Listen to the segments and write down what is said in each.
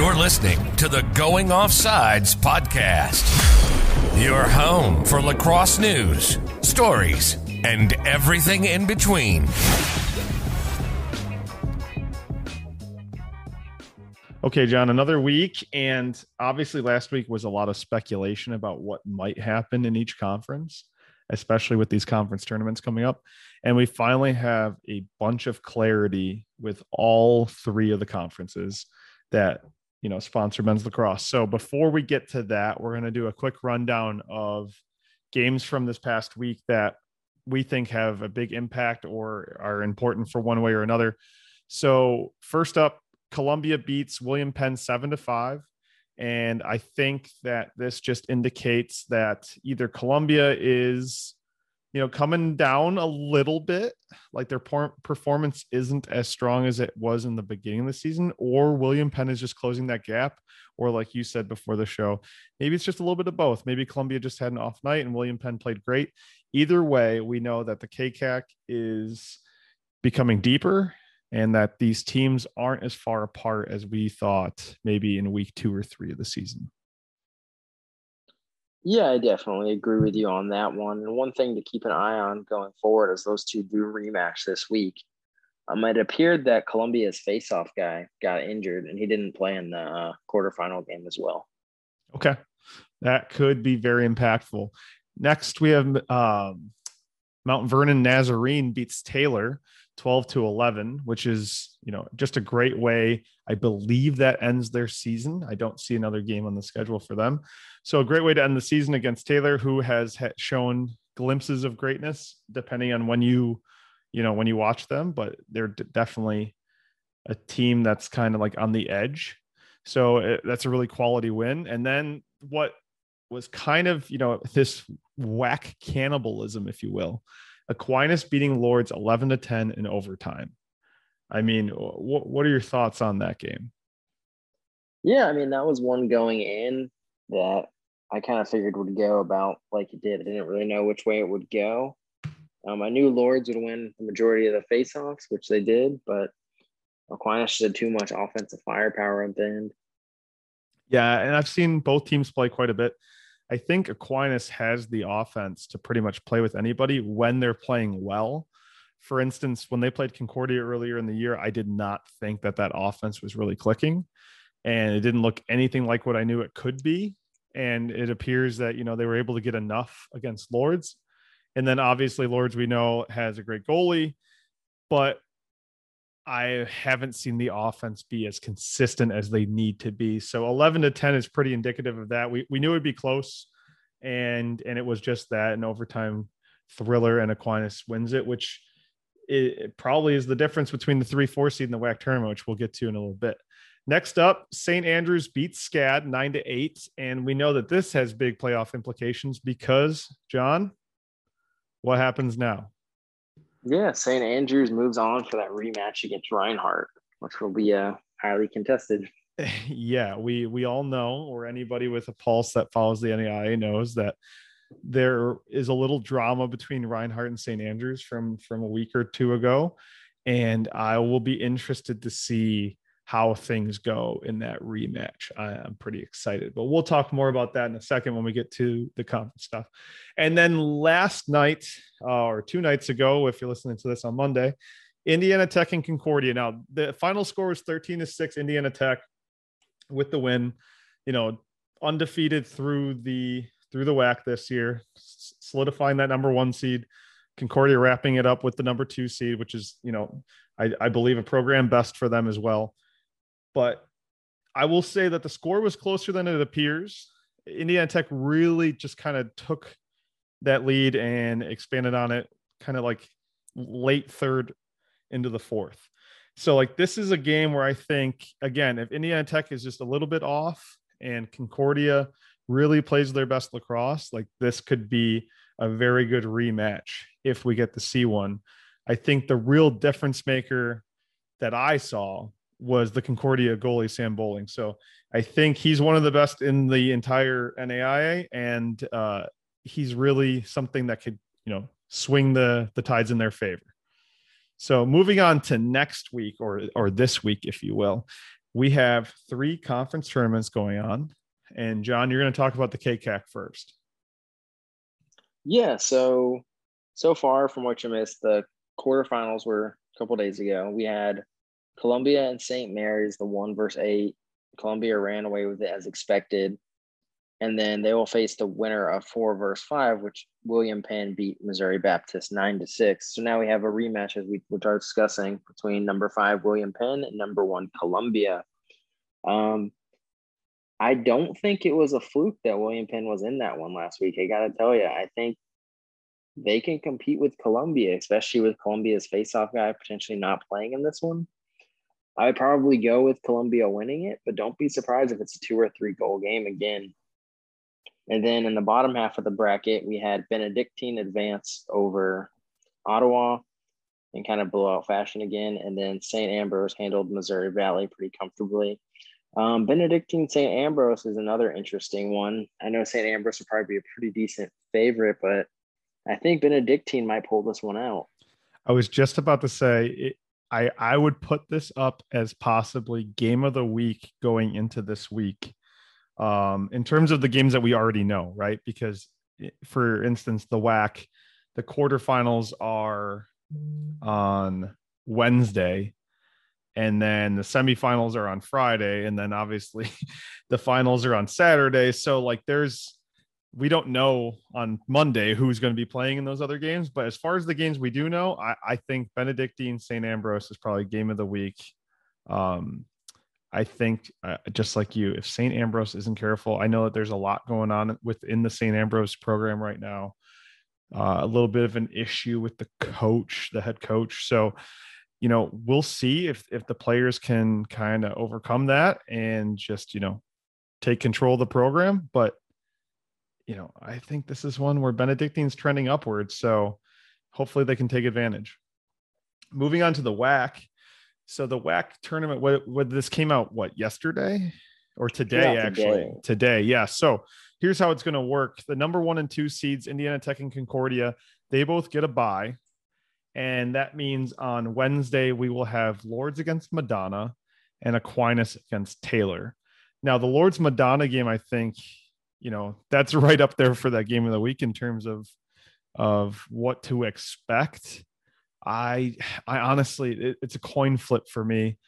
You're listening to the Going Offsides podcast, your home for lacrosse news, stories, and everything in between. Okay, John, another week. And obviously, last week was a lot of speculation about what might happen in each conference, especially with these conference tournaments coming up. And we finally have a bunch of clarity with all three of the conferences that, you know, sponsor men's lacrosse. So before we get to that, we're going to do a quick rundown of games from this past week that we think have a big impact or are important for one way or another. So, first up, Columbia beats William Penn seven to five. And I think that this just indicates that either Columbia is, you know, coming down a little bit, like their performance isn't as strong as it was in the beginning of the season, or William Penn is just closing that gap, or like you said before the show, maybe it's just a little bit of both. Maybe Columbia just had an off night and William Penn played great. Either way, we know that the KCAC is becoming deeper and that these teams aren't as far apart as we thought maybe in week two or three of the season. Yeah, I definitely agree with you on that one. And one thing to keep an eye on going forward as those two do rematch this week. Um, it appeared that Columbia's faceoff guy got injured and he didn't play in the uh, quarterfinal game as well. Okay. That could be very impactful. Next, we have um, Mount Vernon Nazarene beats Taylor 12 to 11, which is, you know, just a great way. I believe that ends their season. I don't see another game on the schedule for them. So a great way to end the season against Taylor, who has shown glimpses of greatness depending on when you, you know, when you watch them, but they're definitely a team that's kind of like on the edge. So it, that's a really quality win. And then what was kind of, you know, this WHAC cannibalism, if you will, Aquinas beating Lourdes 11 to 10 in overtime. I mean, what what are your thoughts on that game? Yeah, I mean, that was one going in that I kind of figured would go about like it did. I didn't really know which way it would go. Um, I knew Lourdes would win the majority of the faceoffs, which they did, but Aquinas just had too much offensive firepower at the end. Yeah, and I've seen both teams play quite a bit. I think Aquinas has the offense to pretty much play with anybody when they're playing well. For instance, when they played Concordia earlier in the year, I did not think that that offense was really clicking and it didn't look anything like what I knew it could be. And it appears that, you know, they were able to get enough against Lourdes. And then obviously, Lourdes, we know, has a great goalie, but I haven't seen the offense be as consistent as they need to be. So 11 to 10 is pretty indicative of that. We, we knew it'd be close and, and it was just that an overtime thriller and Aquinas wins it, which it, probably is the difference between the three, four seed and the WHAC tournament, which we'll get to in a little bit. Next up, St. Andrews beats SCAD nine to eight. And we know that this has big playoff implications because John, what happens now? Yeah, St. Andrews moves on for that rematch against Reinhardt, which will be uh, highly contested. Yeah, we we all know, or anybody with a pulse that follows the NAIA knows that there is a little drama between Reinhardt and St. Andrews from from a week or two ago, and I will be interested to see how things go in that rematch. I, am pretty excited, but we'll talk more about that in a second when we get to the conference stuff. And then last night, uh, or two nights ago, if you're listening to this on Monday, Indiana Tech and Concordia. Now, the final score was 13 to 6, Indiana Tech with the win, you know, undefeated through the through the WHAC this year, solidifying that number one seed. Concordia wrapping it up with the number two seed, which is, you know, I, I believe a program best for them as well. But I will say that the score was closer than it appears. Indiana Tech really just kind of took that lead and expanded on it, kind of like late third into the fourth. So, like, this is a game where I think, again, if Indiana Tech is just a little bit off and Concordia really plays their best lacrosse, like, this could be a very good rematch if we get to see one. I think the real difference maker that I saw was the Concordia goalie Sam Bowling. So I think he's one of the best in the entire NAIA, and uh, he's really something that could you know swing the the tides in their favor. So moving on to next week or or this week, if you will, we have three conference tournaments going on. And John, you're going to talk about the KCAC first. Yeah. So, so far from what you missed, the quarterfinals were a couple days ago. We had Columbia and St. Mary's, the one versus eight. Columbia ran away with it as expected. And then they will face the winner of four versus five, which William Penn beat Missouri Baptist nine to six. So now we have a rematch as we which are discussing between number five William Penn and number one Columbia. Um, I don't think it was a fluke that William Penn was in that one last week. I got to tell you, I think they can compete with Columbia, especially with Columbia's faceoff guy potentially not playing in this one. I would probably go with Columbia winning it, but don't be surprised if it's a two or three goal game again. And then in the bottom half of the bracket, we had Benedictine advance over Ottawa in kind of blowout fashion again. And then St. Ambrose handled Missouri Valley pretty comfortably. Um, Benedictine St. Ambrose is another interesting one. I know St. Ambrose would probably be a pretty decent favorite, but I think Benedictine might pull this one out. I was just about to say I I would put this up as possibly game of the week going into this week. Um, in terms of the games that we already know, right? Because for instance, the WHAC, the quarterfinals are on Wednesday, and then the semifinals are on Friday, and then obviously the finals are on Saturday. So like there's we don't know on Monday who's going to be playing in those other games. But as far as the games we do know, I, I think Benedictine St. Ambrose is probably game of the week. Um, I think uh, just like you, if St. Ambrose isn't careful, I know that there's a lot going on within the St. Ambrose program right now. Uh, a little bit of an issue with the coach, the head coach. So, you know, we'll see if if the players can kind of overcome that and just you know take control of the program. But you know, I think this is one where Benedictine's trending upwards. So hopefully they can take advantage. Moving on to the WHAC. So the WHAC tournament, what, what this came out, what, yesterday or today, yeah, actually? Today. today. Yeah. So here's how it's going to work. The number one and two seeds, Indiana Tech and Concordia, they both get a bye. And that means on Wednesday, we will have Lourdes against Madonna and Aquinas against Taylor. Now, the Lourdes Madonna game, I think, you know that's right up there for that game of the week in terms of of what to expect. I i honestly it, it's a coin flip for me.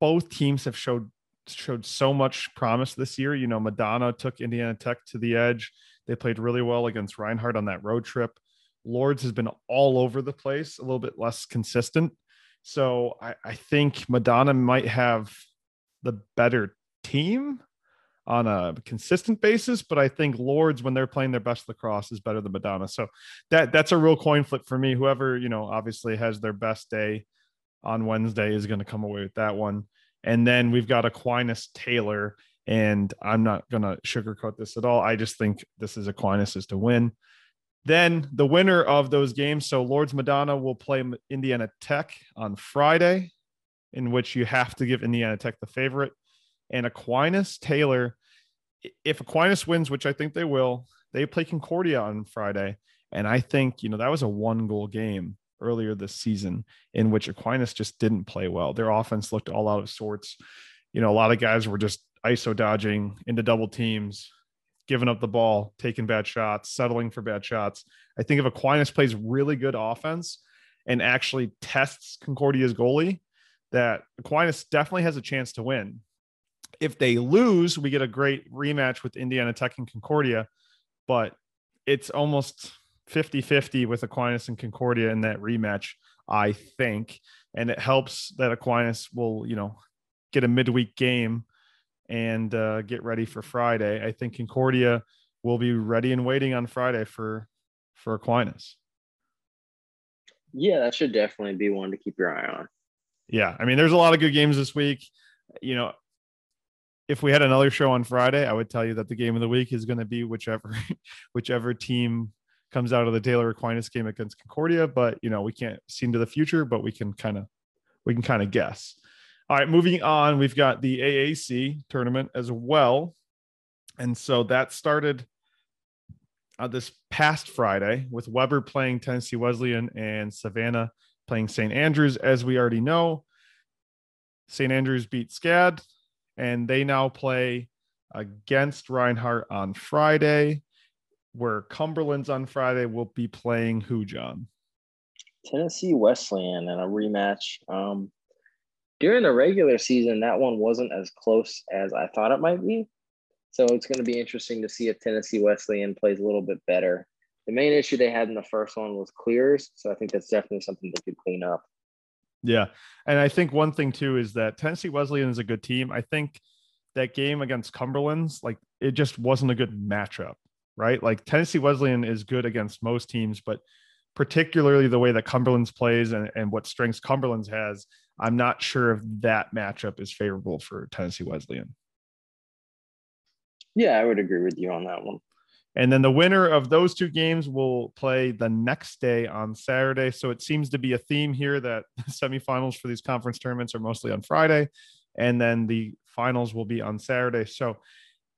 Both teams have showed showed so much promise this year. You know madonna took indiana tech to the edge. They played really well against reinhardt on that road trip. Lourdes has been all over the place a little bit less consistent. So i, I think madonna might have the better team on a consistent basis, but I think Lourdes when they're playing their best lacrosse, is better than Madonna. So that that's a real coin flip for me. Whoever you know obviously has their best day on Wednesday is going to come away with that one. And then we've got Aquinas Taylor, and I'm not going to sugarcoat this at all. I just think this is Aquinas is to win. Then the winner of those games, so Lourdes Madonna will play Indiana Tech on Friday, in which you have to give Indiana Tech the favorite and Aquinas Taylor. If Aquinas wins, which I think they will, they play Concordia on Friday. And I think, you know, that was a one goal game earlier this season in which Aquinas just didn't play well. Their offense looked all out of sorts. You know, a lot of guys were just ISO dodging into double teams, giving up the ball, taking bad shots, settling for bad shots. I think if Aquinas plays really good offense and actually tests Concordia's goalie, that Aquinas definitely has a chance to win if they lose, we get a great rematch with Indiana Tech and Concordia, but it's almost 50 50 with Aquinas and Concordia in that rematch, I think. And it helps that Aquinas will, you know, get a midweek game and uh, get ready for Friday. I think Concordia will be ready and waiting on Friday for for Aquinas. Yeah, that should definitely be one to keep your eye on. Yeah, I mean, there's a lot of good games this week. You know, if we had another show on Friday, I would tell you that the game of the week is going to be whichever whichever team comes out of the Taylor Aquinas game against Concordia. But you know, we can't see into the future, but we can kind of we can kind of guess. All right, moving on, we've got the AAC tournament as well, and so that started uh, this past Friday with Webber playing Tennessee Wesleyan and Savannah playing St. Andrews. As we already know, St. Andrews beat SCAD, and they now play against Reinhardt on Friday, where Cumberlands on Friday will be playing who, John? Tennessee Wesleyan in a rematch. Um, during the regular season, that one wasn't as close as I thought it might be. So it's going to be interesting to see if Tennessee Wesleyan plays a little bit better. The main issue they had in the first one was clears. So I think that's definitely something they could clean up. Yeah. And I think one thing too is that Tennessee Wesleyan is a good team. I think that game against Cumberlands, like it just wasn't a good matchup, right? Like Tennessee Wesleyan is good against most teams, but particularly the way that Cumberlands plays and, and what strengths Cumberlands has, I'm not sure if that matchup is favorable for Tennessee Wesleyan. Yeah, I would agree with you on that one. And then the winner of those two games will play the next day on Saturday. So it seems to be a theme here that semifinals for these conference tournaments are mostly on Friday, and then the finals will be on Saturday. So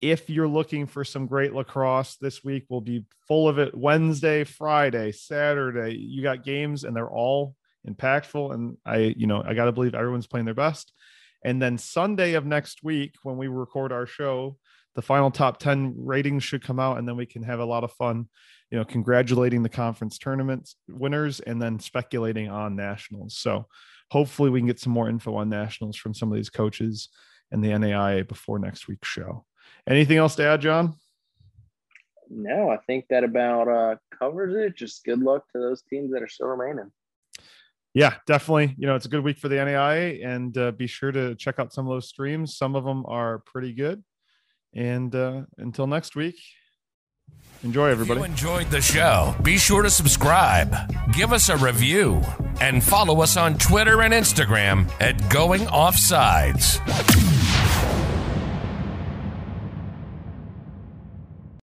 if you're looking for some great lacrosse this week, we'll be full of it Wednesday, Friday, Saturday. You got games and they're all impactful. And I, you know, I got to believe everyone's playing their best. And then Sunday of next week, when we record our show, the final top 10 ratings should come out and then we can have a lot of fun, you know, congratulating the conference tournaments winners and then speculating on nationals. So hopefully we can get some more info on nationals from some of these coaches and the NAIA before next week's show. Anything else to add, John? No, I think that about uh, covers it. Just good luck to those teams that are still remaining. Yeah, definitely. You know, it's a good week for the NAIA, and uh, be sure to check out some of those streams. Some of them are pretty good. And uh, until next week, enjoy everybody. If you enjoyed the show, be sure to subscribe, give us a review, and follow us on Twitter and Instagram at Going Offsides.